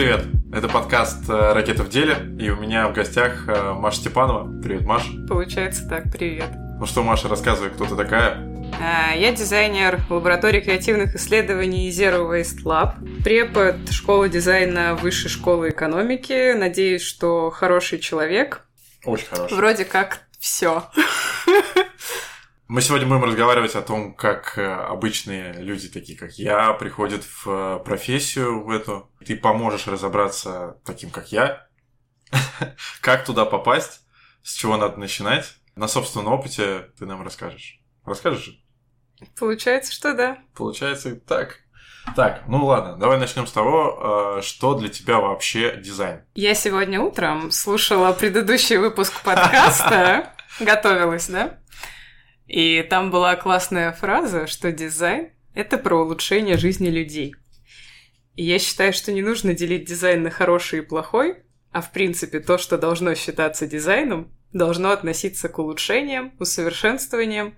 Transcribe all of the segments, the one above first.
привет! Это подкаст э, «Ракета в деле», и у меня в гостях э, Маша Степанова. Привет, Маш. Получается так, привет. Ну что, Маша, рассказывай, кто ты такая? А, я дизайнер лаборатории креативных исследований Zero Waste Lab, препод школы дизайна Высшей школы экономики. Надеюсь, что хороший человек. Очень хороший. Вроде как все. Мы сегодня будем разговаривать о том, как э, обычные люди, такие как я, приходят в э, профессию в эту. Ты поможешь разобраться таким, как я, как туда попасть, с чего надо начинать. На собственном опыте ты нам расскажешь. Расскажешь? Получается, что да. Получается так. Так, ну ладно, давай начнем с того, э, что для тебя вообще дизайн. Я сегодня утром слушала предыдущий выпуск подкаста, готовилась, да? И там была классная фраза, что дизайн — это про улучшение жизни людей. И я считаю, что не нужно делить дизайн на хороший и плохой, а в принципе то, что должно считаться дизайном, должно относиться к улучшениям, усовершенствованиям,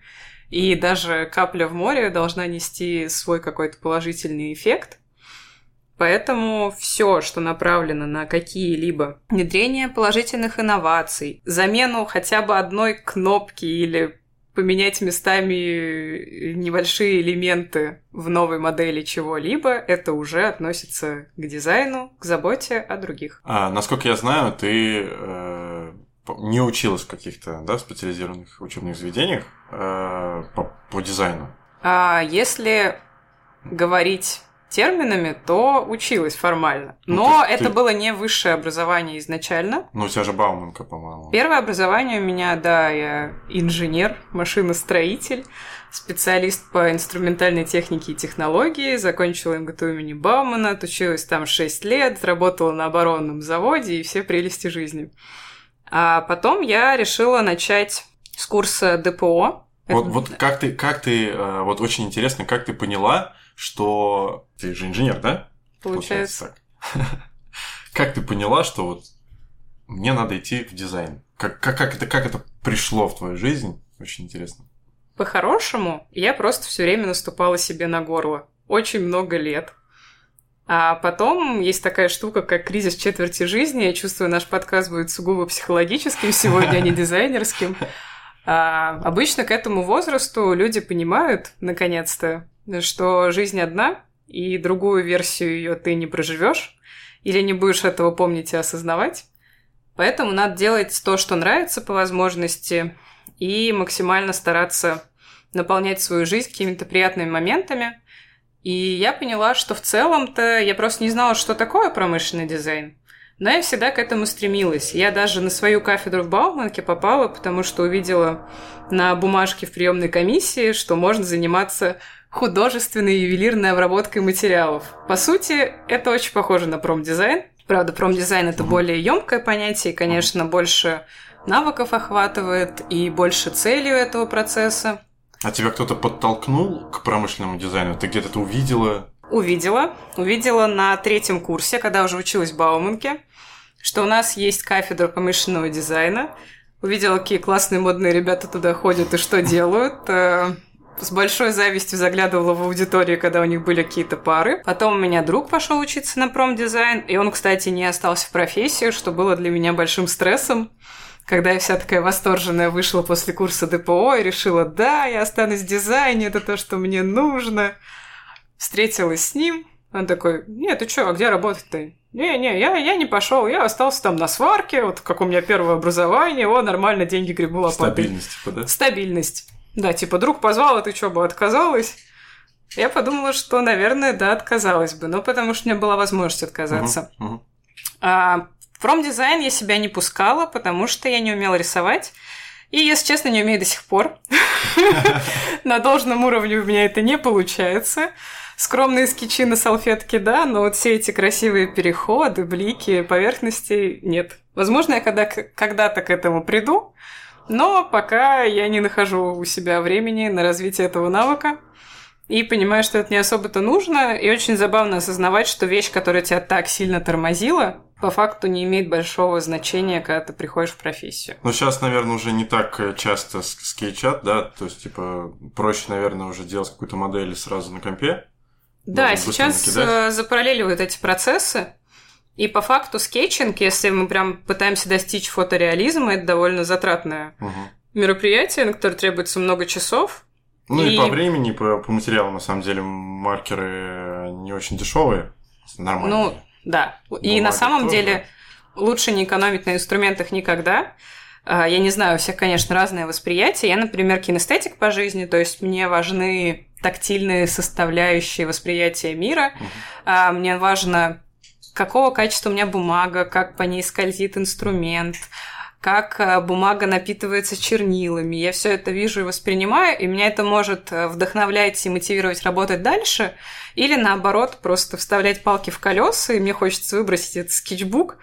и даже капля в море должна нести свой какой-то положительный эффект. Поэтому все, что направлено на какие-либо внедрение положительных инноваций, замену хотя бы одной кнопки или поменять местами небольшие элементы в новой модели чего-либо, это уже относится к дизайну, к заботе о других. А, насколько я знаю, ты э, не училась в каких-то да, специализированных учебных заведениях э, по, по дизайну. А если говорить терминами, то училась формально. Ну, Но ну, ты, это ты... было не высшее образование изначально. Ну, у тебя же Бауманка, по-моему. Первое образование у меня, да, я инженер, машиностроитель, специалист по инструментальной технике и технологии, закончила МГТУ имени Баумана, отучилась там 6 лет, работала на оборонном заводе и все прелести жизни. А потом я решила начать с курса ДПО. Вот, вот как ты, как ты, э, вот очень интересно, как ты поняла, что ты же инженер, да? Получается. Получается так. Как ты поняла, что вот мне надо идти в дизайн? Как, как, как, это, как это пришло в твою жизнь? Очень интересно. По-хорошему, я просто все время наступала себе на горло. Очень много лет. А потом есть такая штука, как кризис четверти жизни. Я чувствую, наш подкаст будет сугубо психологическим сегодня, а не дизайнерским. А обычно к этому возрасту люди понимают, наконец-то, что жизнь одна, и другую версию ее ты не проживешь, или не будешь этого помнить и осознавать. Поэтому надо делать то, что нравится по возможности, и максимально стараться наполнять свою жизнь какими-то приятными моментами. И я поняла, что в целом-то я просто не знала, что такое промышленный дизайн. Но я всегда к этому стремилась. Я даже на свою кафедру в Бауманке попала, потому что увидела на бумажке в приемной комиссии, что можно заниматься художественной ювелирной обработкой материалов. По сути, это очень похоже на промдизайн. Правда, промдизайн это более емкое понятие, и, конечно, больше навыков охватывает и больше целью этого процесса. А тебя кто-то подтолкнул к промышленному дизайну? Ты где-то это увидела? Увидела. Увидела на третьем курсе, когда уже училась в Бауманке, что у нас есть кафедра промышленного дизайна. Увидела, какие классные модные ребята туда ходят и что делают. С большой завистью заглядывала в аудиторию, когда у них были какие-то пары. Потом у меня друг пошел учиться на промдизайн, и он, кстати, не остался в профессии, что было для меня большим стрессом. Когда я вся такая восторженная вышла после курса ДПО и решила, да, я останусь в дизайне, это то, что мне нужно. Встретилась с ним, он такой, нет, ты что, а где работать-то? Не-не, я, я не пошел, я остался там на сварке, вот как у меня первое образование, о, нормально деньги грибу лопатой. Стабильность, типа, да? Стабильность. Да, типа, друг позвал, а ты что бы отказалась? Я подумала, что, наверное, да, отказалась бы, но потому что у меня была возможность отказаться. Uh-huh, uh-huh. А, в промдизайн я себя не пускала, потому что я не умела рисовать. И, если честно, не умею до сих пор. На должном уровне у меня это не получается. Скромные скетчи на салфетке, да, но вот все эти красивые переходы, блики, поверхности нет. Возможно, я когда- когда-то к этому приду, но пока я не нахожу у себя времени на развитие этого навыка. И понимаю, что это не особо-то нужно. И очень забавно осознавать, что вещь, которая тебя так сильно тормозила, по факту не имеет большого значения, когда ты приходишь в профессию. Ну, сейчас, наверное, уже не так э, часто скетчат, да? То есть, типа, проще, наверное, уже делать какую-то модель сразу на компе. Да, сейчас э, запараллеливают эти процессы. И по факту скетчинг, если мы прям пытаемся достичь фотореализма, это довольно затратное Мгм. мероприятие, на которое требуется много часов. Ну и... И- по времени, и по, по материалам, на самом деле, маркеры не очень дешевые. Нормально. Ну, да. И на самом тоже. деле лучше не экономить на инструментах никогда. А, Я не знаю, у всех, конечно, разное восприятие. Я, например, кинестетик по жизни, то есть мне важны тактильные составляющие восприятия мира. А, Мне важно, какого качества у меня бумага, как по ней скользит инструмент, как а, бумага напитывается чернилами. Я все это вижу и воспринимаю, и меня это может а, вдохновлять и мотивировать работать дальше, или наоборот, просто вставлять палки в колеса, и мне хочется выбросить этот скетчбук.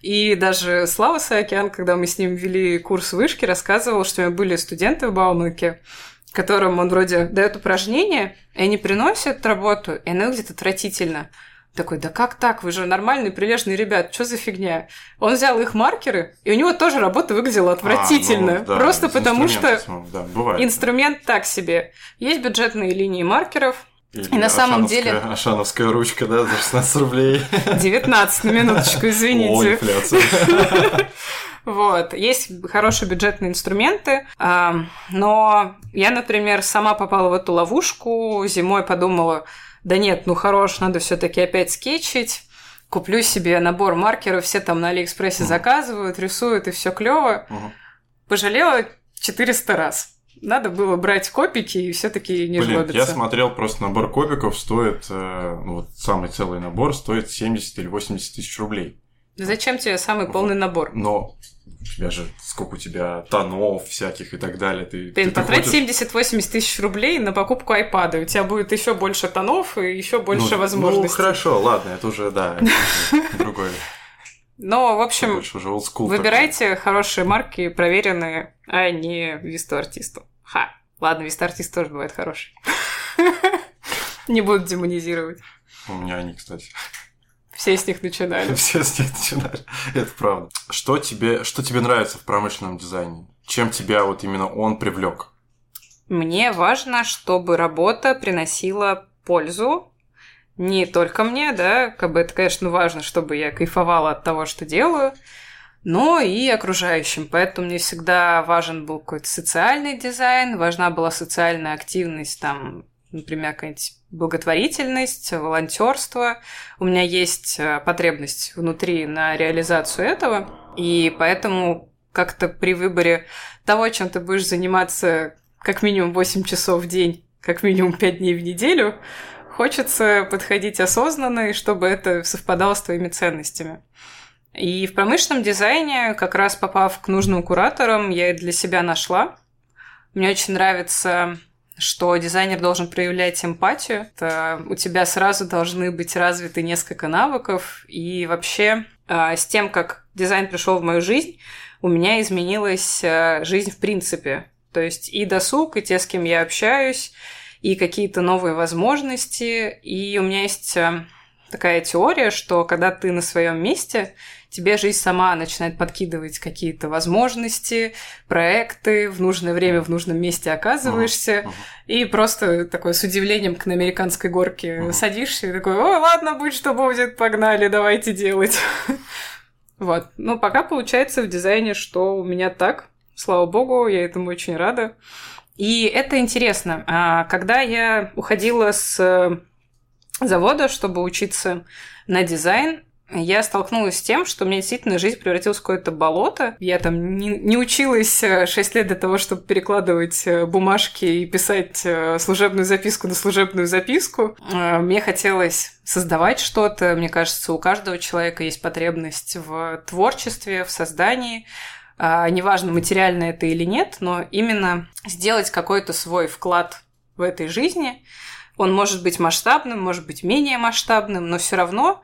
И даже Слава Саакян, когда мы с ним вели курс вышки, рассказывал, что у него были студенты в Бауманке, которым он вроде дает упражнения, и они приносят работу, и она выглядит отвратительно. Такой, да как так? Вы же нормальные, прилежные ребят, что за фигня? Он взял их маркеры, и у него тоже работа выглядела отвратительно. А, ну, да, Просто потому что Да, бывает. инструмент так себе. Есть бюджетные линии маркеров, Или и на самом деле- Ашановская ручка, да, за 16 рублей. 19 на минуточку, О, извините. инфляция. Вот. Есть хорошие бюджетные инструменты, а, но я, например, сама попала в эту ловушку, зимой подумала, да нет, ну хорош, надо все таки опять скетчить, куплю себе набор маркеров, все там на Алиэкспрессе Мгм. заказывают, рисуют, и все клево. Мгм. Пожалела 400 раз. Надо было брать копики и все таки не Блин, я жлобиться. смотрел, просто набор копиков стоит, э, ну, вот самый целый набор стоит 70 или 80 тысяч рублей. Зачем тебе самый полный набор? Но у тебя же, сколько у тебя тонов всяких и так далее. Ты, Блин, ты, ты потрать ходишь- 70-80 тысяч рублей на покупку айпада. У тебя будет еще больше тонов и еще больше ну, возможностей. Ну, хорошо, ладно, это уже, да, другое. Но, в общем, выбирайте хорошие марки, проверенные, а не Висту артисту. Ха. Ладно, Виста артист тоже бывает хороший. Не буду демонизировать. У меня они, кстати. Все с них начинали. Все с них начинали. Это правда. Что тебе, что тебе нравится в промышленном дизайне? Чем тебя вот именно он привлек? Мне важно, чтобы работа приносила пользу не только мне, да, как бы это, конечно, важно, чтобы я кайфовала от того, что делаю, но и окружающим. Поэтому мне всегда важен был какой-то социальный дизайн, важна была социальная активность, там, например, какая-нибудь благотворительность, волонтерство. У меня есть э, потребность внутри на реализацию этого, и поэтому как-то при выборе того, чем ты будешь заниматься как минимум 8 часов в день, как минимум 5 дней в неделю, хочется подходить осознанно, чтобы это совпадало с твоими ценностями. И в промышленном дизайне, как раз попав к нужным кураторам, я для себя нашла. Мне очень нравится, что дизайнер должен проявлять эмпатию. Это у тебя сразу должны быть развиты несколько навыков. И вообще а, с тем, как дизайн пришел в мою жизнь, у меня изменилась а, жизнь в принципе. То есть и досуг, и те, с кем я общаюсь, и какие-то новые возможности. И у меня есть а, такая теория, что когда ты на своем месте, тебе жизнь сама начинает подкидывать какие-то возможности, проекты, в нужное время в нужном месте оказываешься, Мгм. и просто такой с удивлением к на американской горке Мгм. садишься и такой, ой, ладно, будь что будет, погнали, давайте делать. Вот. Ну, пока получается в дизайне, что у меня так. Слава богу, я этому очень рада. И это интересно. А, Когда я уходила с э, завода, чтобы учиться на дизайн, я столкнулась с тем, что меня действительно жизнь превратилась в какое-то болото. Я там не, не училась 6 лет для того, чтобы перекладывать э, бумажки и писать э, служебную записку на служебную записку. Э, Мне хотелось создавать что-то. Мне кажется, у каждого человека есть потребность в творчестве, в создании. А, Неважно, материально это или нет, но именно сделать какой-то свой вклад в этой жизни. Он может быть масштабным, может быть менее масштабным, но все равно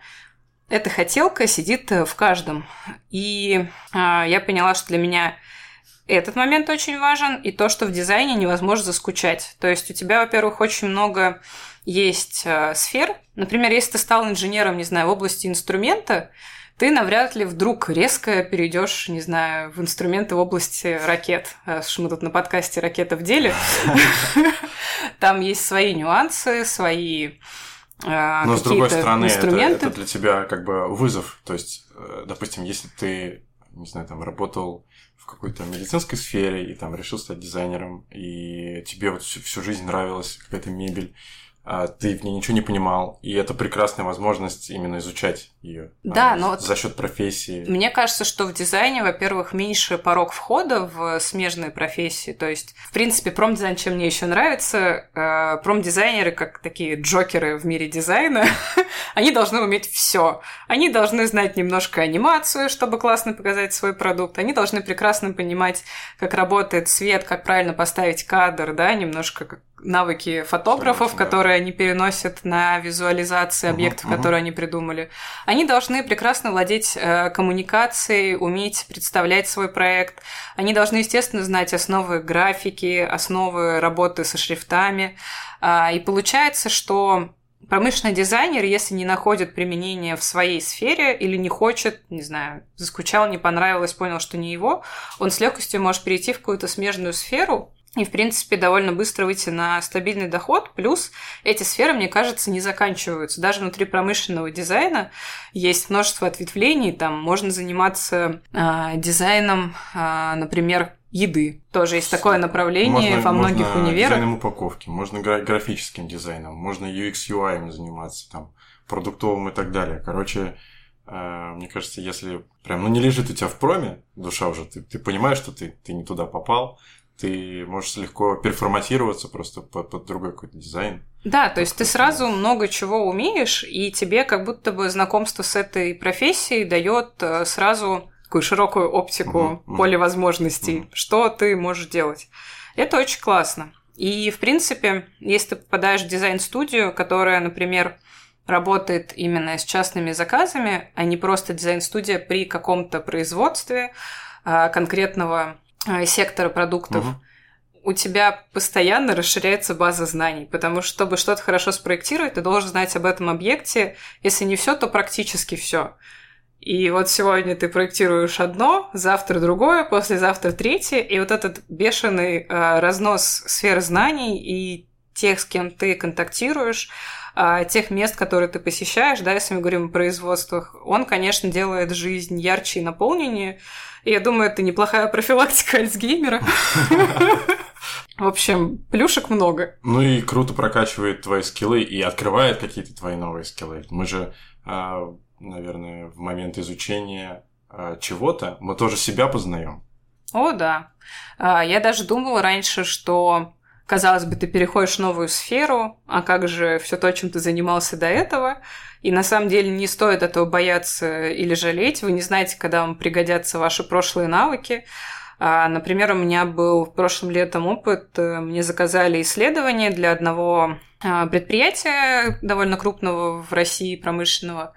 эта хотелка сидит э, в каждом. И а, я поняла, что для меня этот момент очень важен, и то, что в дизайне невозможно заскучать. То есть у тебя, во-первых, очень много есть э, сфер. Например, если ты стал инженером, не знаю, в области инструмента, ты навряд ли вдруг резко перейдешь, не знаю, в инструменты в области ракет. Раз уж мы тут на подкасте «Ракета в деле». Там есть свои нюансы, свои Но с другой стороны, инструменты. Это, это для тебя как бы вызов. То есть, э, допустим, если ты, не знаю, там работал в какой-то медицинской сфере и там решил стать дизайнером, и тебе вот всю, всю жизнь нравилась какая-то мебель, а ты в ней ничего не понимал, и это прекрасная возможность именно изучать ее. Да, а, но за счет профессии. Мне кажется, что в дизайне, во-первых, меньше порог входа в смежные профессии. То есть, в принципе, промдизайн, чем мне еще нравится, э, промдизайнеры, как такие джокеры в мире дизайна, они должны уметь все. Они должны знать немножко анимацию, чтобы классно показать свой продукт. Они должны прекрасно понимать, как работает свет, как правильно поставить кадр, да, немножко как навыки фотографов, Согласен, которые да. они переносят на визуализации объектов, угу, которые угу. они придумали. Они должны прекрасно владеть э, коммуникацией, уметь представлять свой проект. Они должны, естественно, знать основы графики, основы работы со шрифтами. Э, и получается, что промышленный дизайнер, если не находит применение в своей сфере или не хочет, не знаю, заскучал, не понравилось, понял, что не его, он с легкостью может перейти в какую-то смежную сферу, и, в принципе, довольно быстро выйти на стабильный доход. Плюс эти сферы, мне кажется, не заканчиваются. Даже внутри промышленного дизайна есть множество ответвлений. Там можно заниматься э, дизайном, э, например, еды. Тоже есть такое направление можно, во многих можно универах. Дизайном упаковки, можно гра- графическим дизайном, можно UX, UI заниматься, там, продуктовым и так далее. Короче, э, мне кажется, если прям, ну, не лежит у тебя в проме душа уже, ты, ты понимаешь, что ты, ты не туда попал, ты можешь легко переформатироваться просто под, под другой какой-то дизайн. Да, то есть ты сразу много чего умеешь, и тебе как будто бы знакомство с этой профессией дает э, сразу такую широкую оптику uh-huh, поле возможностей, uh-huh. что ты можешь делать. Это очень классно. И, в принципе, если ты попадаешь в дизайн-студию, которая, например, работает именно с частными заказами, а не просто дизайн-студия при каком-то производстве а, конкретного сектора продуктов, угу. у тебя постоянно расширяется база знаний, потому что, чтобы что-то хорошо спроектировать, ты должен знать об этом объекте, если не все, то практически все. И вот сегодня ты проектируешь одно, завтра другое, послезавтра третье, и вот этот бешеный э, разнос сфер знаний и тех, с кем ты контактируешь, э, тех мест, которые ты посещаешь, да, если мы говорим о производствах, он, конечно, делает жизнь ярче и наполненнее. И я думаю, это неплохая профилактика Альцгеймера. В общем, плюшек много. Ну и круто прокачивает твои скиллы и открывает какие-то твои новые скиллы. Мы же, а, наверное, в момент изучения а, чего-то мы тоже себя познаем. О, да. А, я даже думала раньше, что казалось бы, ты переходишь в новую сферу, а как же все то, чем ты занимался до этого? И на самом деле не стоит этого бояться или жалеть. Вы не знаете, когда вам пригодятся ваши прошлые навыки. А, например, у меня был прошлым летом опыт. Э, мне заказали исследование для одного а, предприятия довольно крупного в России промышленного.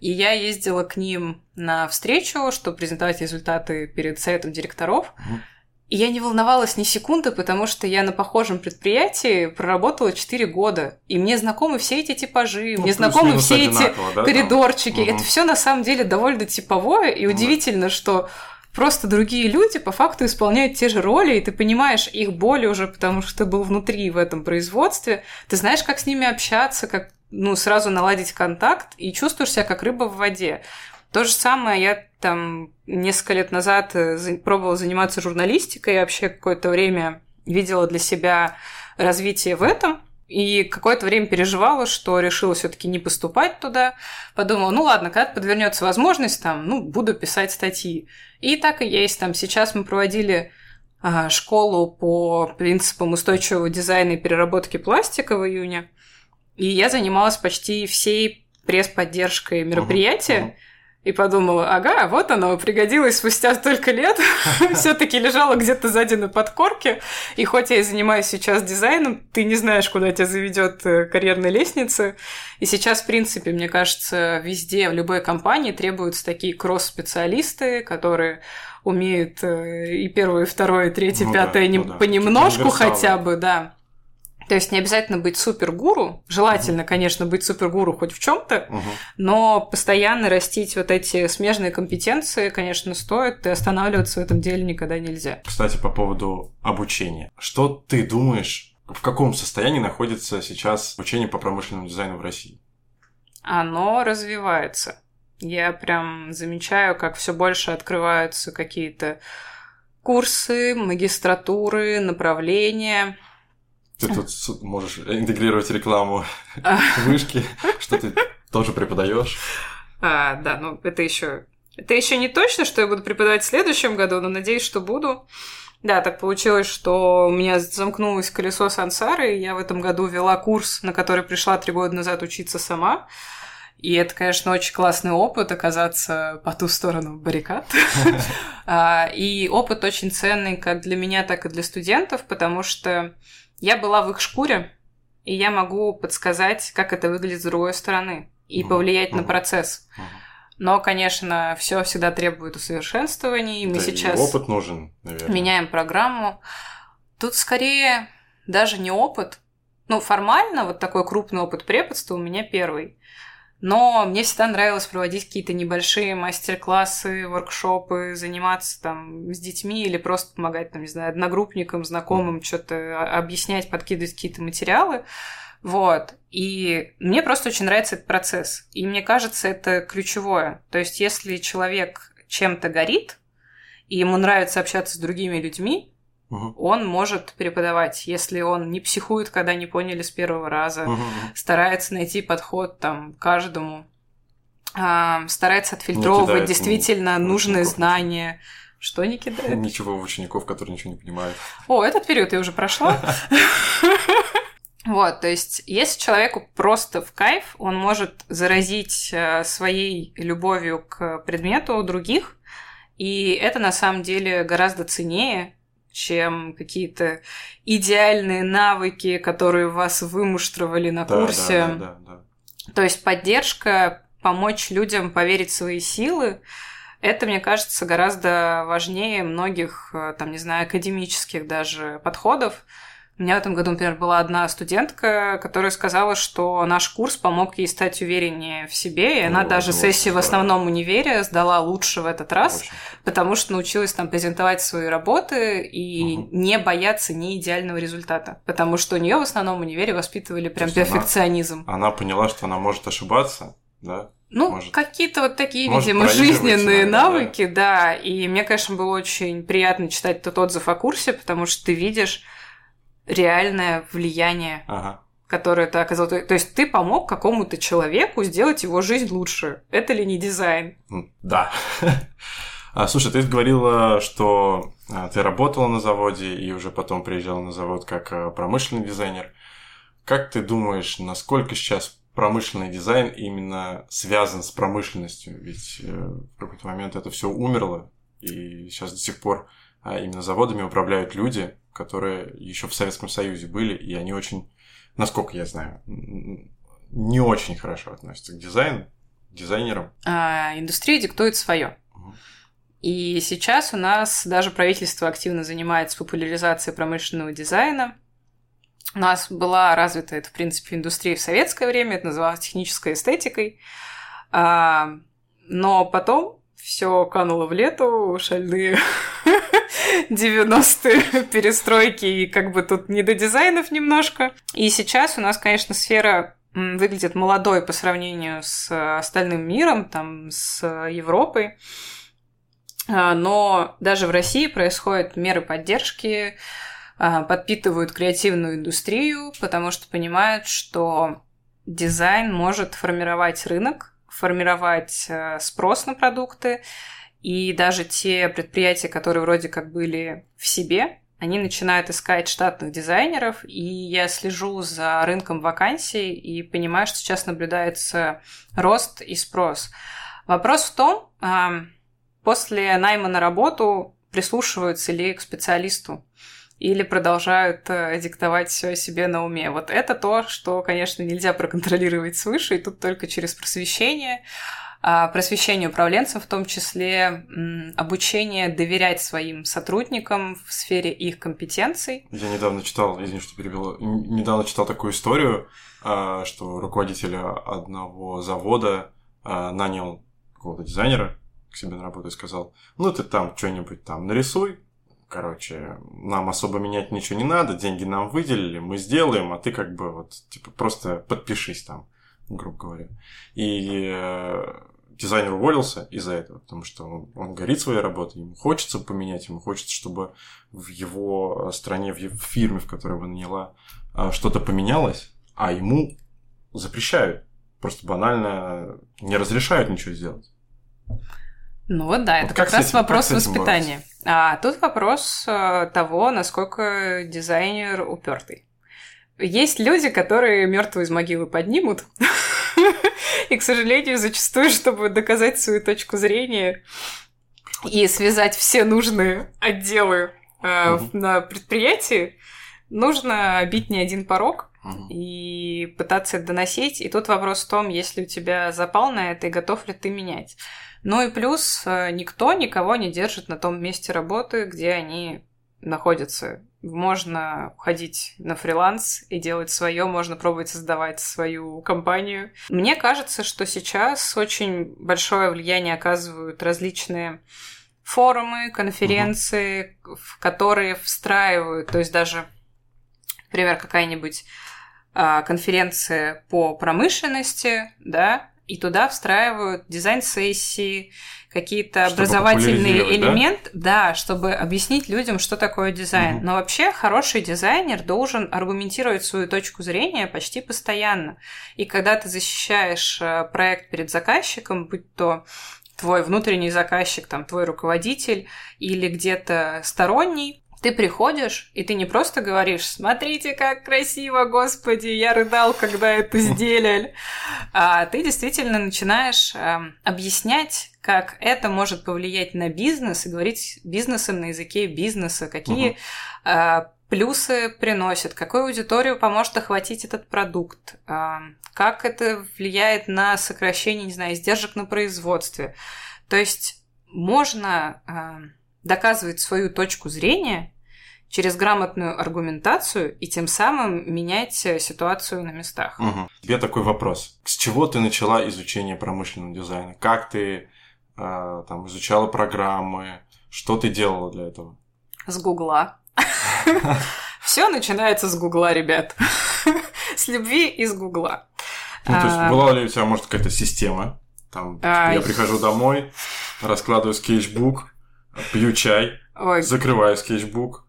И я ездила к ним на встречу, чтобы презентовать результаты перед советом директоров. Mm-hmm. И я не волновалась ни секунды, потому что я на похожем предприятии проработала 4 года. И мне знакомы все эти типажи, ну, мне знакомы все эти да, коридорчики. Там? Это все на самом деле довольно типовое. И удивительно, что просто другие люди по факту исполняют те же роли, и ты понимаешь их боли уже, потому что ты был внутри в этом производстве. Ты знаешь, как с ними общаться, как ну, сразу наладить контакт, и чувствуешь себя как рыба в воде. То же самое я там несколько лет назад э, пробовала заниматься журналистикой, вообще какое-то время видела для себя развитие в этом. И какое-то время переживала, что решила все-таки не поступать туда. Подумала, ну ладно, когда подвернется возможность, там, ну, буду писать статьи. И так и есть. Там сейчас мы проводили а, школу по принципам устойчивого дизайна и переработки пластика в июне. И я занималась почти всей пресс-поддержкой мероприятия. Uh-huh, uh-huh и подумала, ага, вот оно, пригодилось спустя столько лет, все-таки лежало где-то сзади на подкорке, и хоть я и занимаюсь сейчас дизайном, ты не знаешь, куда тебя заведет э, карьерная лестница, и сейчас, в принципе, мне кажется, везде, в любой компании требуются такие кросс-специалисты, которые умеют э, и первое, и второе, и третье, ну, пятое да, не, ну, да. понемножку хотя бы, да, то есть не обязательно быть супергуру, желательно, угу. конечно, быть супергуру хоть в чем-то, угу. но постоянно растить вот эти смежные компетенции, конечно, стоит, и останавливаться в этом деле никогда нельзя. Кстати, по поводу обучения. Что ты думаешь в каком состоянии находится сейчас обучение по промышленному дизайну в России? Оно развивается. Я прям замечаю, как все больше открываются какие-то курсы, магистратуры, направления. Ты тут можешь интегрировать рекламу вышки, что ты тоже преподаешь. А, да, ну это еще это еще не точно, что я буду преподавать в следующем году, но надеюсь, что буду. Да, так получилось, что у меня замкнулось колесо сансары, и я в этом году вела курс, на который пришла три года назад учиться сама. И это, конечно, очень классный опыт оказаться по ту сторону баррикад. А, и опыт очень ценный как для меня, так и для студентов, потому что я была в их шкуре, и я могу подсказать, как это выглядит с другой стороны, и повлиять на процесс. Но, конечно, все всегда требует усовершенствования, и мы сейчас... опыт нужен, наверное. Меняем программу. Тут скорее даже не опыт. Ну, формально вот такой крупный опыт преподства у меня первый. Но мне всегда нравилось проводить какие-то небольшие мастер-классы, воркшопы, заниматься там с детьми или просто помогать, там, не знаю, одногруппникам, знакомым, что-то объяснять, подкидывать какие-то материалы. Вот. И мне просто очень нравится этот процесс. И мне кажется, это ключевое. То есть, если человек чем-то горит, и ему нравится общаться с другими людьми, угу. он может преподавать, если он не психует, когда не поняли с первого раза, угу. старается найти подход там каждому, а, старается отфильтровывать действительно нужные знания. Что не кидает? Ничего в учеников, которые ничего не понимают. О, этот период я уже прошла. Вот, то есть, если человеку просто в кайф, он может заразить э, своей любовью к предмету других, и это на самом деле гораздо ценнее, чем какие-то идеальные навыки, которые вас вымуштровали на да, курсе. Да, да, да, да. То есть поддержка, помочь людям поверить в свои силы, это, мне кажется, гораздо важнее многих, э, там, не знаю, академических даже подходов, у меня в этом году, например, была одна студентка, которая сказала, что наш курс помог ей стать увереннее в себе, и она ну, даже сессию в основном универе сдала лучше в этот раз, Очень. потому что научилась там презентовать свои работы и угу. не бояться не идеального результата, потому что у нее в основном в универе воспитывали прям перфекционизм. Она, она поняла, что она может ошибаться, да? Ну, может, какие-то вот такие, видимо, жизненные наверное, навыки, да. да. И мне, конечно, было очень приятно читать тот отзыв о курсе, потому что ты видишь реальное влияние, ага. которое ты оказал. То есть ты помог какому-то человеку сделать его жизнь лучше. Это ли не дизайн? Да. А, слушай, ты говорила, что а, ты работала на заводе и уже потом приезжала на завод как а, промышленный дизайнер. Как ты думаешь, насколько сейчас промышленный дизайн именно связан с промышленностью? Ведь э, в какой-то момент это все умерло, и сейчас до сих пор именно заводами управляют люди, которые еще в Советском Союзе были, и они очень, насколько я знаю, не очень хорошо относятся к дизайну, дизайнерам. А, индустрия диктует свое. И сейчас у нас даже правительство активно занимается популяризацией промышленного дизайна. У нас была развита это, в принципе, индустрия в советское время, это называлось технической эстетикой. А, но потом все кануло в лету, шальные 90-е перестройки, и как бы тут не до дизайнов немножко. И сейчас у нас, конечно, сфера выглядит молодой по сравнению с остальным миром, там, с Европой. А, но даже в России происходят меры поддержки, а, подпитывают креативную индустрию, потому что понимают, что дизайн может формировать рынок, формировать э, спрос на продукты, и даже те предприятия, которые вроде как были в себе, они начинают искать штатных дизайнеров, и я слежу за рынком вакансий и понимаю, что сейчас наблюдается рост и спрос. Вопрос в том, после найма на работу прислушиваются ли к специалисту или продолжают э, диктовать все себе на уме. Вот это то, что, конечно, нельзя проконтролировать свыше, и тут только через просвещение, а, просвещение управленцев, в том числе обучение доверять своим сотрудникам в сфере их компетенций. Я недавно читал, извини, что перебил, недавно читал такую историю, а, что руководитель одного завода а, нанял какого-то дизайнера к себе на работу и сказал, ну ты там что-нибудь там нарисуй, короче, нам особо менять ничего не надо, деньги нам выделили, мы сделаем, а ты как бы вот, типа, просто подпишись там, грубо говоря. И э, дизайнер уволился из-за этого, потому что он, он горит своей работой, ему хочется поменять, ему хочется, чтобы в его стране, в, в фирме, в которой его наняла, э, что-то поменялось, а ему запрещают. Просто банально не разрешают ничего сделать. Ну вот да, это как, как раз этим, вопрос воспитания. А тут вопрос э, того, насколько дизайнер упертый. Есть люди, которые мертвые из могилы поднимут. И, к сожалению, зачастую, чтобы доказать свою точку зрения и связать все нужные отделы э, на предприятии, нужно бить не один порог и пытаться это доносить. И тут вопрос в том, есть ли у тебя запал на это и готов ли ты менять. Ну и плюс э, никто никого не держит на том месте работы, где они находятся. Можно ходить на фриланс и делать свое, можно пробовать создавать свою компанию. Мне кажется, что сейчас очень большое влияние оказывают различные форумы, конференции, угу. в которые встраивают, то есть даже, например, какая-нибудь а, конференция по промышленности, да, и туда встраивают дизайн-сессии, какие-то образовательные элементы, да? да, чтобы объяснить людям, что такое дизайн. Угу. Но вообще хороший дизайнер должен аргументировать свою точку зрения почти постоянно. И когда ты защищаешь э, проект перед заказчиком, будь то твой внутренний заказчик, там, твой руководитель или где-то сторонний, ты приходишь, и ты не просто говоришь, смотрите, как красиво, господи, я рыдал, когда это сделали, а ты действительно начинаешь э, объяснять, как это может повлиять на бизнес, и говорить бизнесом на языке бизнеса, какие э, плюсы приносит, какую аудиторию поможет охватить этот продукт, э, как это влияет на сокращение, не знаю, издержек на производстве. То есть можно э, доказывать свою точку зрения через грамотную аргументацию и тем самым менять э, ситуацию на местах. Угу. Тебе такой вопрос. С чего ты начала изучение промышленного дизайна? Как ты э, там изучала программы? Что ты делала для этого? С Гугла. Все начинается с Гугла, ребят. С любви из Гугла. Ну, то есть, а. была ли у тебя, может, какая-то система? Там, я прихожу домой, раскладываю скетчбук, пью чай, закрываю скетчбук,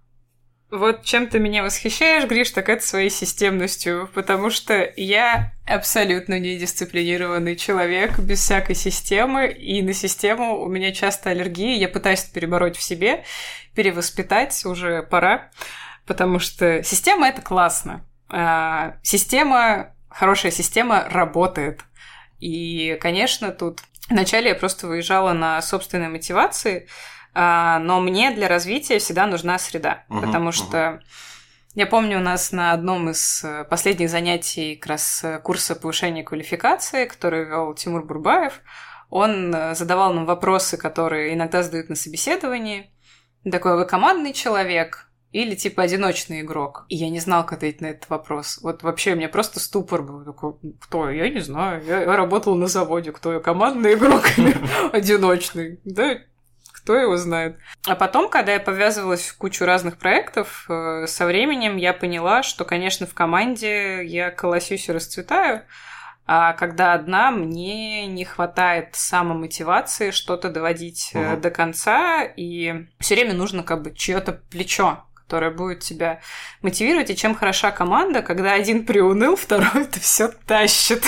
вот чем ты меня восхищаешь, Гриш, так это своей системностью, потому что я абсолютно недисциплинированный человек, без всякой системы, и на систему у меня часто аллергии, я пытаюсь это перебороть в себе, перевоспитать уже пора, потому что система — это классно. А, система, хорошая система работает. И, конечно, тут вначале я просто выезжала на собственной мотивации, но мне для развития всегда нужна среда, угу, потому что угу. я помню у нас на одном из э, последних занятий как раз э, курса повышения квалификации, который вел Тимур Бурбаев, он э, задавал нам вопросы, которые иногда задают на собеседовании. Такой, вы командный человек или типа одиночный игрок? И я не знал, как ответить на этот вопрос. Вот вообще у меня просто ступор был. Такой, кто? Я не знаю. Я, я работал на заводе. Кто я, командный игрок или одиночный? Да, кто его знает. А потом, когда я повязывалась в кучу разных проектов, э, со временем я поняла, что, конечно, в команде я колосюсь и расцветаю, а когда одна, мне не хватает самомотивации что-то доводить угу. до конца, и все время нужно как бы чье-то плечо которая будет тебя мотивировать. И чем хороша команда, когда один приуныл, второй это все тащит.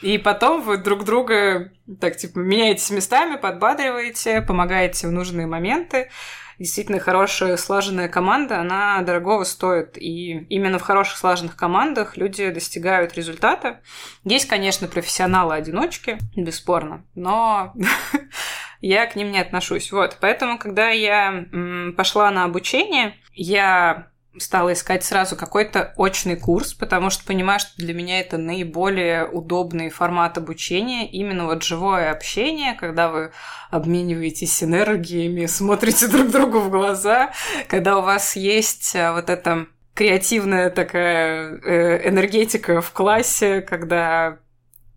И потом вы друг друга так типа меняетесь местами, подбадриваете, помогаете в нужные моменты действительно хорошая слаженная команда, она дорогого стоит. И именно в хороших слаженных командах люди достигают результата. Есть, конечно, профессионалы-одиночки, бесспорно, но я к ним не отношусь. Вот, поэтому, когда я пошла на обучение, я стала искать сразу какой-то очный курс, потому что понимаю, что для меня это наиболее удобный формат обучения, именно вот живое общение, когда вы обмениваетесь энергиями, смотрите друг другу в глаза, когда у вас есть э, вот эта креативная такая э, энергетика в классе, когда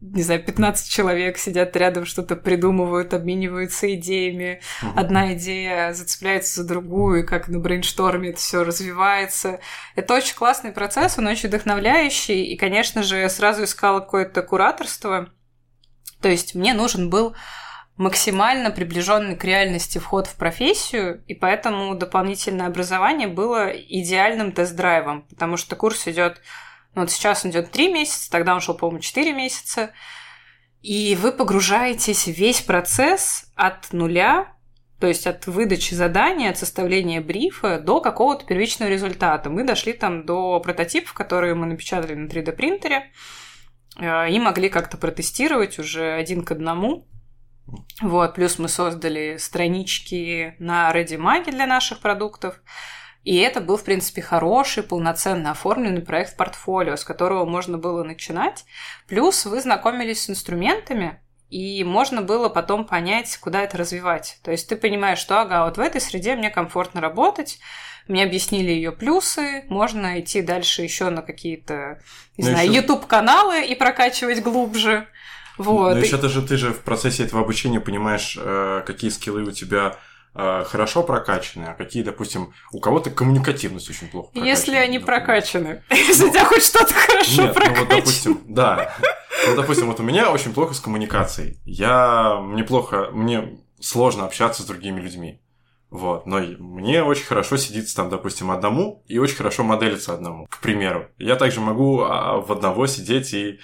не знаю, 15 человек сидят рядом, что-то придумывают, обмениваются идеями. Одна идея зацепляется за другую, и как на брейншторме это все развивается. Это очень классный процесс, он очень вдохновляющий, и, конечно же, я сразу искала какое-то кураторство. То есть мне нужен был максимально приближенный к реальности вход в профессию, и поэтому дополнительное образование было идеальным тест-драйвом, потому что курс идет, вот сейчас он идет 3 месяца, тогда он шел, по-моему, 4 месяца, и вы погружаетесь в весь процесс от нуля, то есть от выдачи задания, от составления брифа до какого-то первичного результата. Мы дошли там до прототипов, которые мы напечатали на 3D принтере, э, и могли как-то протестировать уже один к одному. Вот, плюс мы создали странички на ReadyMag для наших продуктов. И это был, в принципе, хороший, полноценно оформленный проект портфолио, с которого можно было начинать. Плюс вы знакомились с инструментами, и можно было потом понять, куда это развивать. То есть ты понимаешь, что, ага, вот в этой среде мне комфортно работать, мне объяснили ее плюсы, можно идти дальше еще на какие-то, не Ну, знаю, YouTube-каналы и прокачивать глубже. Вот. Но еще даже ты же в процессе этого обучения понимаешь, э, какие скиллы у тебя хорошо прокачаны, а какие, допустим, у кого-то коммуникативность очень плохо прокачана. Если они например. прокачаны. Если у тебя хоть что-то хорошо Нет, ну вот, допустим, да. Ну, допустим, вот у меня очень плохо с коммуникацией. Я... Мне плохо... Мне сложно общаться с другими людьми. Вот. Но мне очень хорошо сидится там, допустим, одному, и очень хорошо моделиться одному, к примеру. Я также могу а, в одного сидеть и э,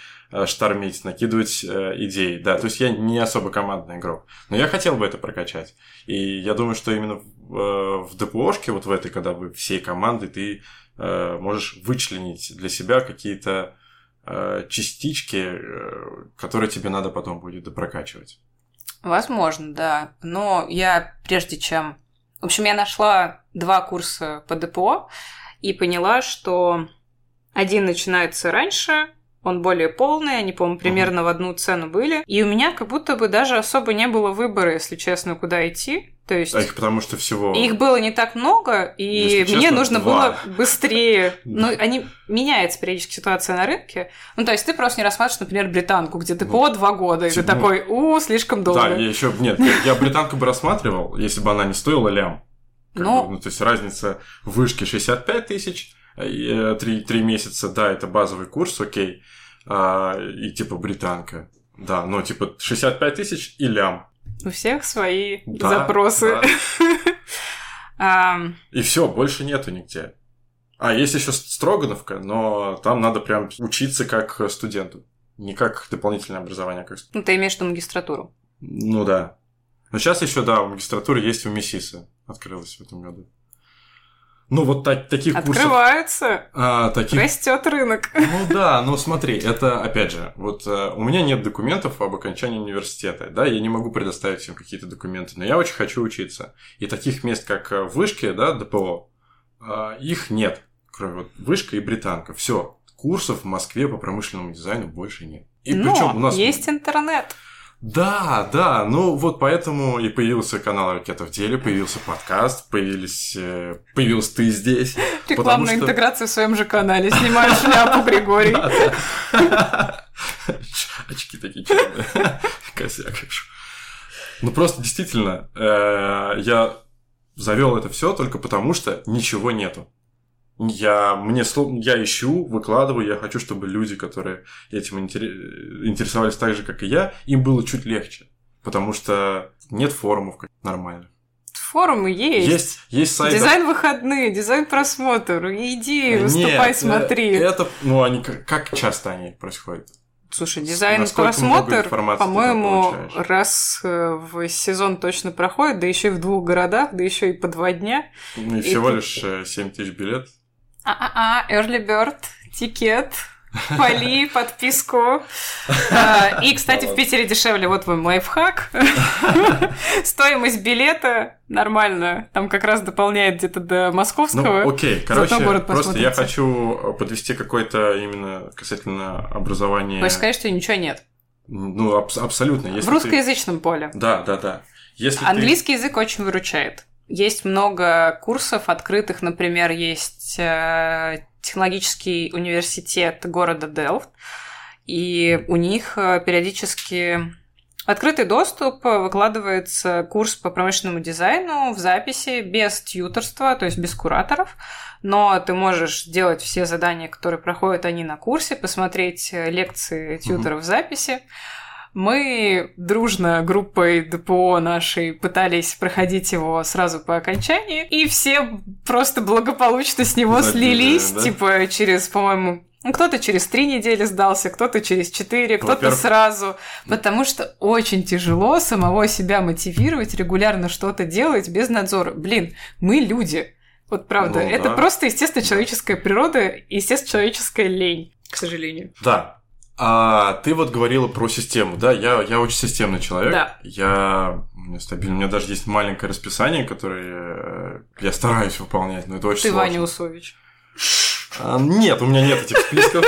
штормить, накидывать э, идеи. Да, то есть я не особо командный игрок. Но я хотел бы это прокачать. И я думаю, что именно в, э, в ДПОшке, вот в этой, когда вы всей командой, ты э, можешь вычленить для себя какие-то э, частички, э, которые тебе надо потом будет допрокачивать. Возможно, да. Но я прежде чем... В общем, я нашла два курса по ДПО и поняла, что один начинается раньше, он более полный, они, по-моему, примерно в одну цену были. И у меня как будто бы даже особо не было выбора, если честно, куда идти. То есть... А их потому что всего... Их было не так много, и Если мне честно, нужно два. было быстрее. Ну, они меняется периодически ситуация на рынке. Ну, то есть ты просто не рассматриваешь, например, британку, где ты по два года, и ты типа, ну, такой, у, слишком долго. Да, я еще... Нет, я, британку бы рассматривал, если бы она не стоила лям. Ну. ну, то есть разница в вышке 65 тысяч, три, три месяца, да, это базовый курс, окей. А, и типа британка. Да, но типа 65 тысяч и лям. У всех свои Да, запросы. да. И все, больше нету нигде. А есть еще Строгановка, но там надо прям учиться как студенту. Не как дополнительное образование, а как. Ну, ты имеешь в виду магистратуру. Ну да. Но сейчас еще, да, в магистратуре есть у Миссиса. Открылась в этом году. Ну, вот так- таких курсов... Открывается, А, таких... растет рынок. Ну да, но смотри, это, опять же, вот э, у меня нет документов об окончании университета, да, я не могу предоставить всем какие-то документы, но я очень хочу учиться. И таких мест, как э, в Вышке, да, ДПО, э, их нет, кроме вот Вышка и Британка. Все, курсов в Москве по промышленному дизайну больше нет. И Но причем у нас... есть интернет. Да, да, ну вот поэтому и появился канал «Ракета в деле», появился подкаст, появились, э, появился ты здесь. Рекламная что- интеграция в своем же канале. Снимаю шляпу, Григорий. Очки такие черные. Косяк. Ну просто действительно, э, я завел это все только потому, что ничего нету. Я, мне, я ищу, выкладываю, я хочу, чтобы люди, которые этим интере- интересовались так же, как и я, им было чуть легче. Потому что нет форумов нормальных. Форумы есть. Есть, есть сайты. Дизайн выходные, дизайн просмотр. Иди, выступай, Нет, смотри. э, Это, ну, они как, часто они происходят? Слушай, дизайн просмотр, по-моему, раз э, в сезон точно проходит, да еще и в двух городах, да еще и по два дня. Ну, и И всего ты- лишь э, 7 тысяч билет. А-а-а, early bird, тикет, поли, подписку. А, И, кстати, в Питере дешевле. Вот вам лайфхак. Стоимость билета нормально. Там как раз дополняет где-то до московского. Ну, окей, короче, просто я хочу подвести какой-то именно касательно образования. Хочешь сказать, что ничего нет. Ну, абс- абсолютно. Если В ты- русскоязычном поле. Да, да, да. Если ты- Английский язык очень выручает. Есть много курсов открытых, например, есть э, технологический университет города Делфт, и у них э, периодически Открытый доступ выкладывается курс по промышленному дизайну в записи без тьюторства, то есть без кураторов, но ты можешь делать все задания, которые проходят они на курсе, посмотреть лекции тьюторов в записи. Мы дружно группой ДПО нашей пытались проходить его сразу по окончании, и все просто благополучно с него Забили, слились, да? типа через, по-моему, ну, кто-то через три недели сдался, кто-то через четыре, кто-то сразу. Потому что очень тяжело самого себя мотивировать, регулярно что-то делать без надзора. Блин, мы люди. Вот правда, ну, это да. просто естественно человеческая природа, естественно человеческая лень, к сожалению. Да, а ты вот говорила про систему, да? Я, я очень системный человек. Да. Я у меня стабильно. У меня даже есть маленькое расписание, которое я стараюсь выполнять, но это очень ты сложно. Ты Ваня Усович. А, нет, у меня нет этих списков.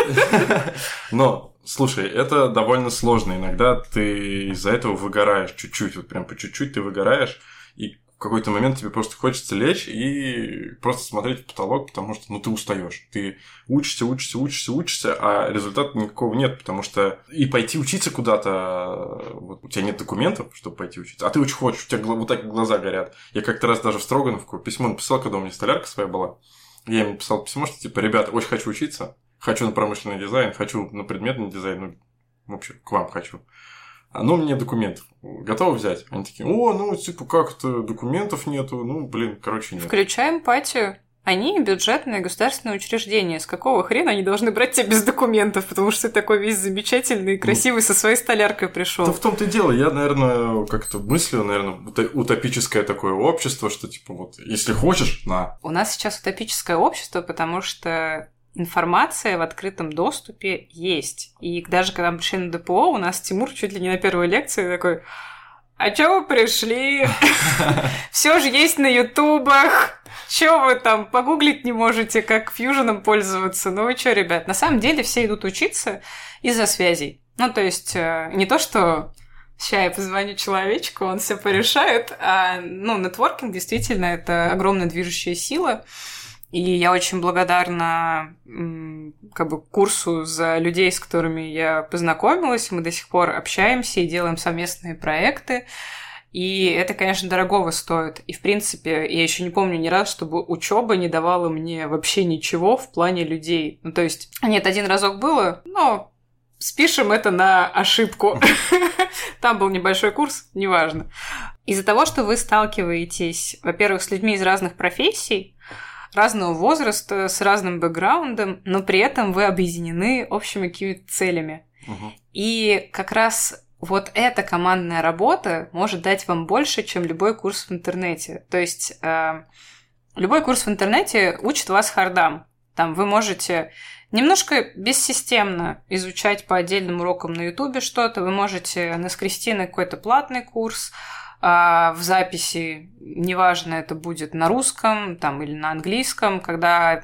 Но, слушай, это довольно сложно. Иногда ты из-за этого выгораешь чуть-чуть, вот прям по чуть-чуть ты выгораешь, и в какой-то момент тебе просто хочется лечь и просто смотреть в потолок, потому что, ну, ты устаешь. Ты учишься, учишься, учишься, учишься, а результата никакого нет, потому что и пойти учиться куда-то, вот у тебя нет документов, чтобы пойти учиться, а ты очень хочешь, у тебя вот так глаза горят. Я как-то раз даже в Строгановку письмо написал, когда у меня столярка своя была. Я им писал письмо, что типа, ребята, очень хочу учиться, хочу на промышленный дизайн, хочу на предметный дизайн, ну, в общем, к вам хочу. Ну, мне документов. Готовы взять? Они такие, о, ну, типа, как-то документов нету. Ну, блин, короче, нет. Включаем патию. Они бюджетные государственные учреждения. С какого хрена они должны брать тебя без документов? Потому что ты такой весь замечательный и красивый со своей столяркой пришел. Да в том-то и дело. Я, наверное, как-то мыслю, наверное, утопическое такое общество, что типа вот, если хочешь, на. У нас сейчас утопическое общество, потому что информация в открытом доступе есть. И даже когда мы пришли на ДПО, у нас Тимур чуть ли не на первой лекции такой, а чё вы пришли? Все же есть на ютубах. Чё вы там погуглить не можете, как фьюженом пользоваться? Ну вы чё, ребят? На самом деле все идут учиться из-за связей. Ну, то есть, э, не то, что сейчас я позвоню человечку, он все порешает, а, ну, нетворкинг действительно это огромная движущая сила. И я очень благодарна как бы курсу за людей, с которыми я познакомилась. Мы до сих пор общаемся и делаем совместные проекты. И это, конечно, дорогого стоит. И, в принципе, я еще не помню ни раз, чтобы учеба не давала мне вообще ничего в плане людей. Ну, то есть, нет, один разок было, но спишем это на ошибку. Там был небольшой курс, неважно. Из-за того, что вы сталкиваетесь, во-первых, с людьми из разных профессий, разного возраста, с разным бэкграундом, но при этом вы объединены общими какими-то целями. Угу. И как раз вот эта командная работа может дать вам больше, чем любой курс в интернете. То есть э, любой курс в интернете учит вас хардам. Там вы можете немножко бессистемно изучать по отдельным урокам на Ютубе что-то, вы можете наскрести на какой-то платный курс, а в записи, неважно, это будет на русском там, или на английском, когда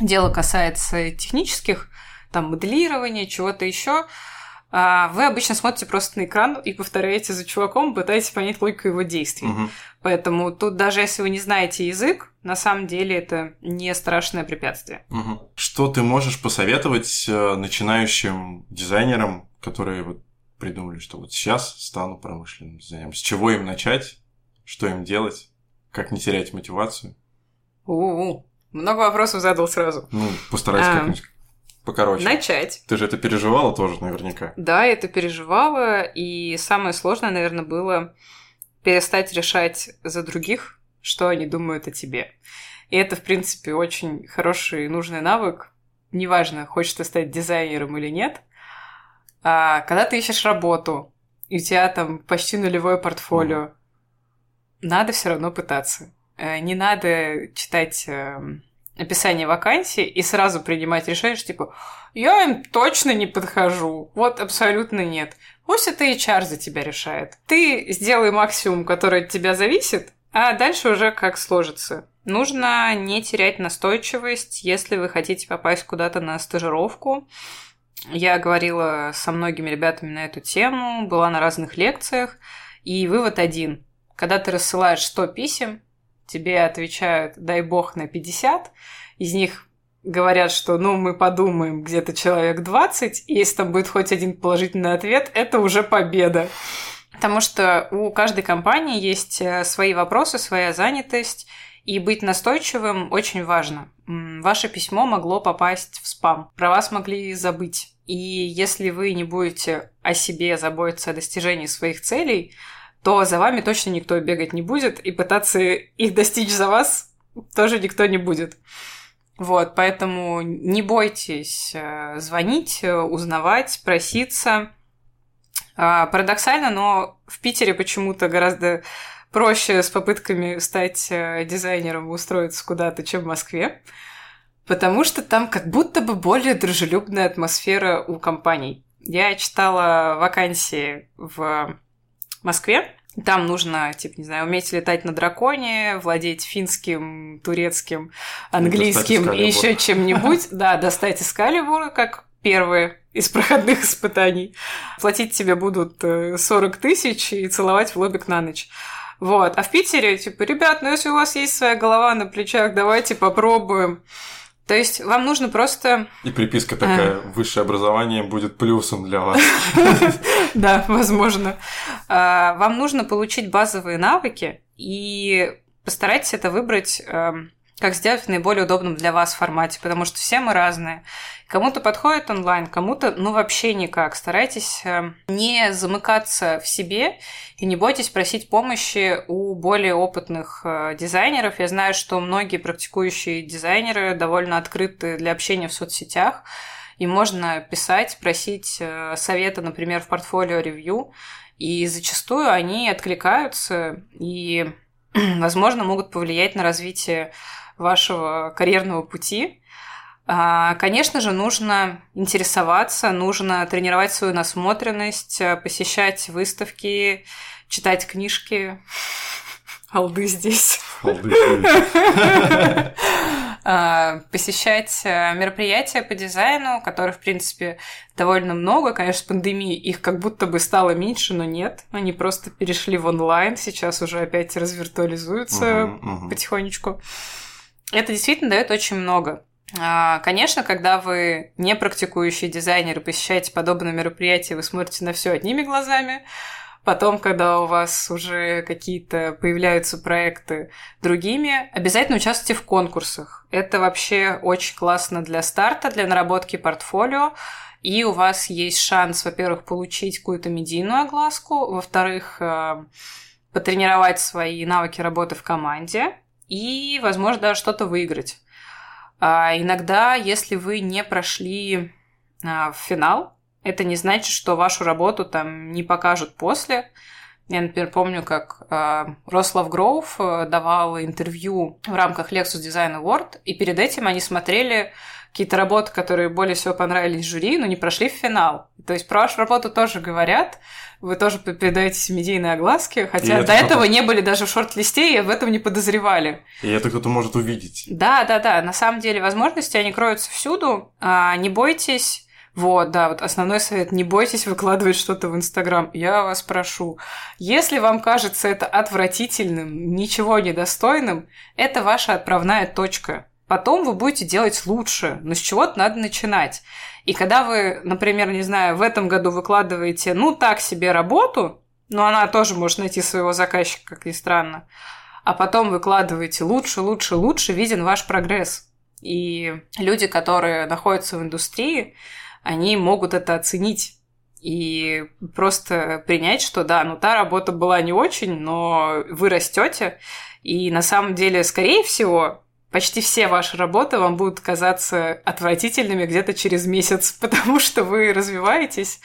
дело касается технических, там, моделирования, чего-то еще, а, вы обычно смотрите просто на экран и повторяете за чуваком, пытаетесь понять логику его действий. Угу. Поэтому тут даже если вы не знаете язык, на самом деле это не страшное препятствие. Угу. Что ты можешь посоветовать э, начинающим дизайнерам, которые вот придумали, что вот сейчас стану промышленным дизайнером. С чего им начать? Что им делать? Как не терять мотивацию? У-у-у. Много вопросов задал сразу. Ну, постарайся а, как-нибудь покороче. Начать. Ты же это переживала тоже наверняка. Да, это переживала. И самое сложное, наверное, было перестать решать за других, что они думают о тебе. И это, в принципе, очень хороший и нужный навык. Неважно, хочешь ты стать дизайнером или нет, а, когда ты ищешь работу, и у тебя там почти нулевое портфолио, mm. надо все равно пытаться. Э, не надо читать эм, описание вакансии и сразу принимать решение, что типа я им точно не подхожу. Вот абсолютно нет. Пусть это HR за тебя решает. Ты сделай максимум, который от тебя зависит, а дальше уже как сложится. Нужно не терять настойчивость, если вы хотите попасть куда-то на стажировку. Я говорила со многими ребятами на эту тему, была на разных лекциях, и вывод один. Когда ты рассылаешь 100 писем, тебе отвечают, дай бог, на 50, из них говорят, что ну мы подумаем где-то человек 20, и если там будет хоть один положительный ответ, это уже победа. Потому что у каждой компании есть э, свои вопросы, своя занятость, и быть настойчивым очень важно. Ваше письмо могло попасть в спам, про вас могли забыть. И если вы не будете о себе заботиться о достижении своих целей, то за вами точно никто бегать не будет, и пытаться их достичь за вас тоже никто не будет. Вот, поэтому не бойтесь э, звонить, э, узнавать, проситься. А, парадоксально, но в Питере почему-то гораздо проще с попытками стать э, дизайнером и устроиться куда-то, чем в Москве. Потому что там как будто бы более дружелюбная атмосфера у компаний. Я читала вакансии в Москве, там нужно, типа, не знаю, уметь летать на драконе, владеть финским, турецким, английским и еще чем-нибудь. Да, достать эскалибур, как первые из проходных испытаний. Платить тебе будут 40 э, тысяч и целовать в лобик на ночь. Вот. А в Питере, типа, ребят, ну если у вас есть своя голова на плечах, давайте попробуем. То есть вам нужно просто... И приписка такая, а... высшее образование будет плюсом для вас. Да, возможно. А, вам нужно получить базовые навыки и постарайтесь это выбрать эм, как сделать в наиболее удобном для вас формате, потому что все мы разные. Кому-то подходит онлайн, кому-то, ну, вообще никак. Старайтесь э, не замыкаться в себе и не бойтесь просить помощи у более опытных э, дизайнеров. Я знаю, что многие практикующие дизайнеры довольно открыты для общения в соцсетях, и можно писать, просить э, совета, например, в портфолио ревью, и зачастую они откликаются и, возможно, могут повлиять на развитие вашего карьерного пути. А, конечно же, нужно интересоваться, нужно тренировать свою насмотренность, э, посещать выставки, читать книжки. Алды здесь. Алды здесь. А, посещать э, мероприятия по дизайну, которых, в принципе, довольно много. Конечно, с пандемией их как будто бы стало меньше, но нет. Они просто перешли в онлайн, сейчас уже опять развиртуализуются угу, угу. потихонечку. Это действительно дает очень много. А, конечно, когда вы не практикующий дизайнер и посещаете подобные мероприятия, вы смотрите на все одними глазами. Потом, когда у вас уже какие-то появляются проекты другими, обязательно участвуйте в конкурсах. Это вообще очень классно для старта, для наработки портфолио. И у вас есть шанс, во-первых, получить какую-то медийную огласку, во-вторых, э, потренировать свои навыки работы в команде, и, возможно, даже что-то выиграть. А иногда, если вы не прошли а, в финал, это не значит, что вашу работу там не покажут после. Я, например, помню, как э, Рослав Гроув э, давал интервью в рамках Lexus Design Award, и перед этим они смотрели какие-то работы, которые более всего понравились жюри, но не прошли в финал. То есть про вашу работу тоже говорят, вы тоже передаете медийные огласки, хотя и до это этого не были даже в шорт-листе и об этом не подозревали. И это кто-то может увидеть. Да, да, да. На самом деле возможности, они кроются всюду. А, не бойтесь вот, да, вот основной совет. Не бойтесь выкладывать что-то в Инстаграм. Я вас прошу. Если вам кажется это отвратительным, ничего недостойным, это ваша отправная точка. Потом вы будете делать лучше, но с чего-то надо начинать. И когда вы, например, не знаю, в этом году выкладываете, ну, так себе работу, но она тоже может найти своего заказчика, как ни странно, а потом выкладываете лучше, лучше, лучше, виден ваш прогресс. И люди, которые находятся в индустрии, они могут это оценить и просто принять, что да, ну та работа была не очень, но вы растете, и на самом деле, скорее всего, почти все ваши работы вам будут казаться отвратительными где-то через месяц, потому что вы развиваетесь.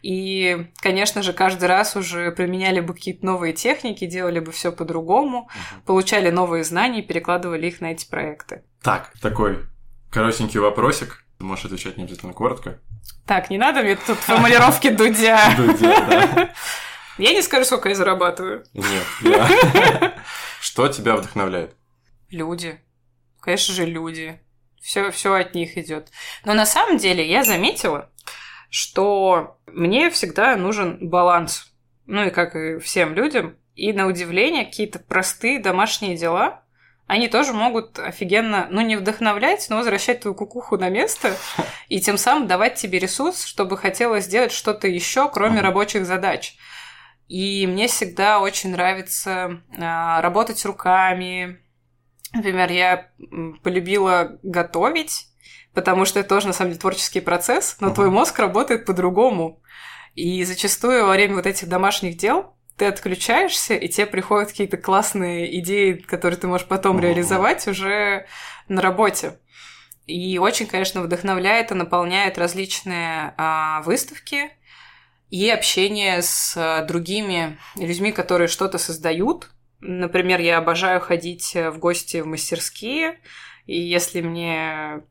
И, конечно же, каждый раз уже применяли бы какие-то новые техники, делали бы все по-другому, угу. получали новые знания и перекладывали их на эти проекты. Так, такой коротенький вопросик. Ты можешь отвечать не обязательно коротко. Так, не надо мне тут формулировки Дудя. Дудя, да. Я не скажу, сколько я зарабатываю. Нет, Что тебя вдохновляет? Люди конечно же, люди. Все, все от них идет. Но на самом деле я заметила, что мне всегда нужен баланс. Ну и как и всем людям. И на удивление, какие-то простые домашние дела, они тоже могут офигенно, ну, не вдохновлять, но возвращать твою кукуху на место и тем самым давать тебе ресурс, чтобы хотелось сделать что-то еще, кроме рабочих задач. И мне всегда очень нравится а, работать руками. Например, я полюбила готовить, потому что это тоже, на самом деле, творческий процесс, но твой мозг работает по-другому. И зачастую во время вот этих домашних дел ты отключаешься, и тебе приходят какие-то классные идеи, которые ты можешь потом реализовать уже на работе. И очень, конечно, вдохновляет и наполняет различные а, выставки и общение с а, другими людьми, которые что-то создают. Например, я обожаю ходить в гости в мастерские, и если мне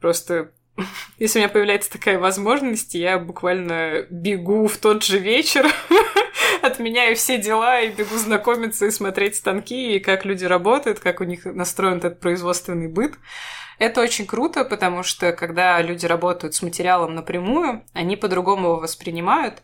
просто если у меня появляется такая возможность, я буквально бегу в тот же вечер, отменяю все дела и бегу знакомиться и смотреть станки, и как люди работают, как у них настроен этот производственный быт. Это очень круто, потому что когда люди работают с материалом напрямую, они по-другому его воспринимают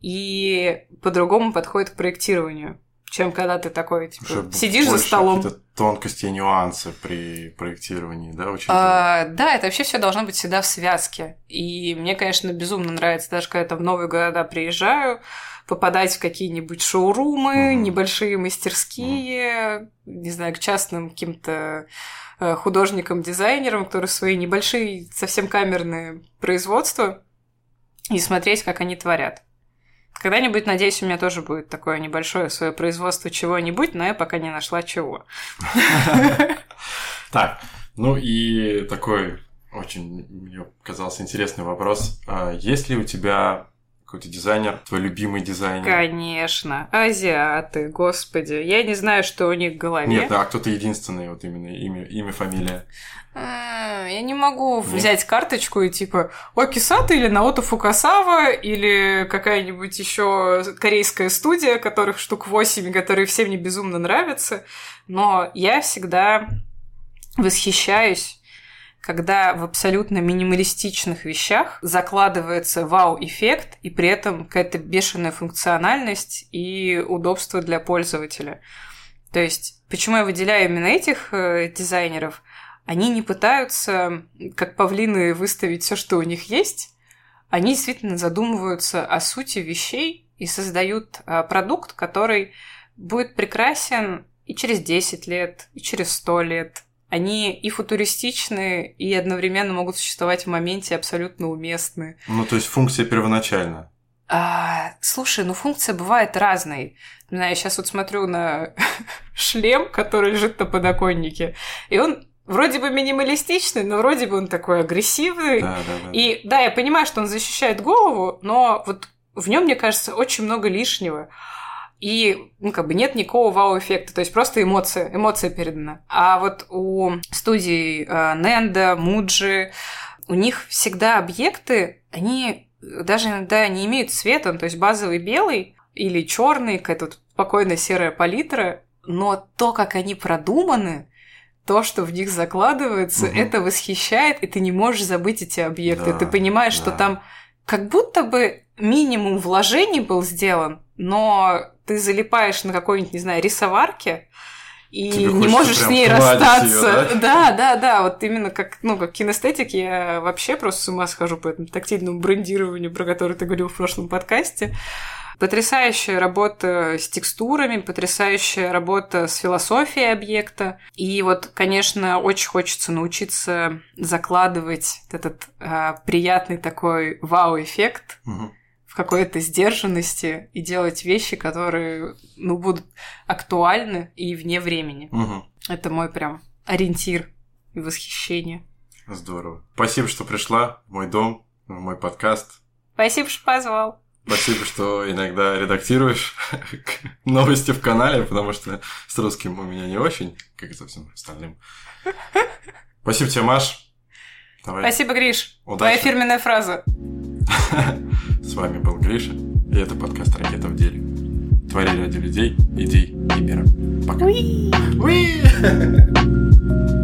и по-другому подходят к проектированию чем когда ты такой, типа, Уже сидишь за столом. тонкости и нюансы при проектировании, да, А, да, это вообще все должно быть всегда в связке. И мне, конечно, безумно нравится, даже когда я в новые города приезжаю, попадать в какие-нибудь шоурумы, mm-hmm. небольшие мастерские, mm-hmm. не знаю, к частным каким-то э, художникам, дизайнерам, которые свои небольшие, совсем камерные производства, и смотреть, как они творят. Когда-нибудь, надеюсь, у меня тоже будет такое небольшое свое производство чего-нибудь, но я пока не нашла чего. Так, ну и такой очень мне казался интересный вопрос. А есть ли у тебя какой-то дизайнер, твой любимый дизайнер? Конечно, азиаты, господи. Я не знаю, что у них в голове. Нет, да, кто-то единственный, вот именно имя, имя фамилия. А, я не могу Нет. взять карточку и типа Окисата или Наото Фукасава или какая-нибудь еще корейская студия, которых штук 8, которые всем мне безумно нравятся. Но я всегда восхищаюсь когда в абсолютно минималистичных вещах закладывается вау-эффект и при этом какая-то бешеная функциональность и удобство для пользователя. То есть, почему я выделяю именно этих э, дизайнеров? Они не пытаются, как павлины, выставить все, что у них есть. Они действительно задумываются о сути вещей и создают э, продукт, который будет прекрасен и через 10 лет, и через 100 лет, они и футуристичны, и одновременно могут существовать в моменте абсолютно уместны. Ну, то есть функция первоначальна. А, слушай, ну функция бывает разной. Я сейчас вот смотрю на шлем, который лежит на подоконнике, и он вроде бы минималистичный, но вроде бы он такой агрессивный. Да, да, да. И да, я понимаю, что он защищает голову, но вот в нем, мне кажется, очень много лишнего и, ну, как бы нет никакого вау-эффекта, то есть просто эмоция, эмоция передана. А вот у студий э, Ненда, Муджи, у них всегда объекты, они даже иногда не имеют цвета, то есть базовый белый или черный, какая-то вот спокойная серая палитра, но то, как они продуманы, то, что в них закладывается, угу. это восхищает, и ты не можешь забыть эти объекты. Да, ты понимаешь, да. что там как будто бы минимум вложений был сделан, но ты залипаешь на какой-нибудь, не знаю, рисоварке, и Тебе не можешь с ней расстаться. Её, да? да, да, да, вот именно как, ну, как кинестетик я вообще просто с ума схожу по этому тактильному брендированию, про которое ты говорил в прошлом подкасте. Потрясающая работа с текстурами, потрясающая работа с философией объекта. И вот, конечно, очень хочется научиться закладывать этот э, приятный такой вау-эффект. Угу в какой-то сдержанности и делать вещи, которые, ну, будут актуальны и вне времени. Угу. Это мой прям ориентир и восхищение. Здорово. Спасибо, что пришла в мой дом, в мой подкаст. Спасибо, что позвал. Спасибо, что иногда редактируешь новости в канале, потому что с русским у меня не очень, как и со всем остальным. Спасибо тебе, Маш. Давай. Спасибо, Гриш. Удачи. Твоя фирменная фраза. С вами был Гриша, и это подкаст «Ракета в деле». Твори ради людей, идей и мира. Пока. Уи! Уи!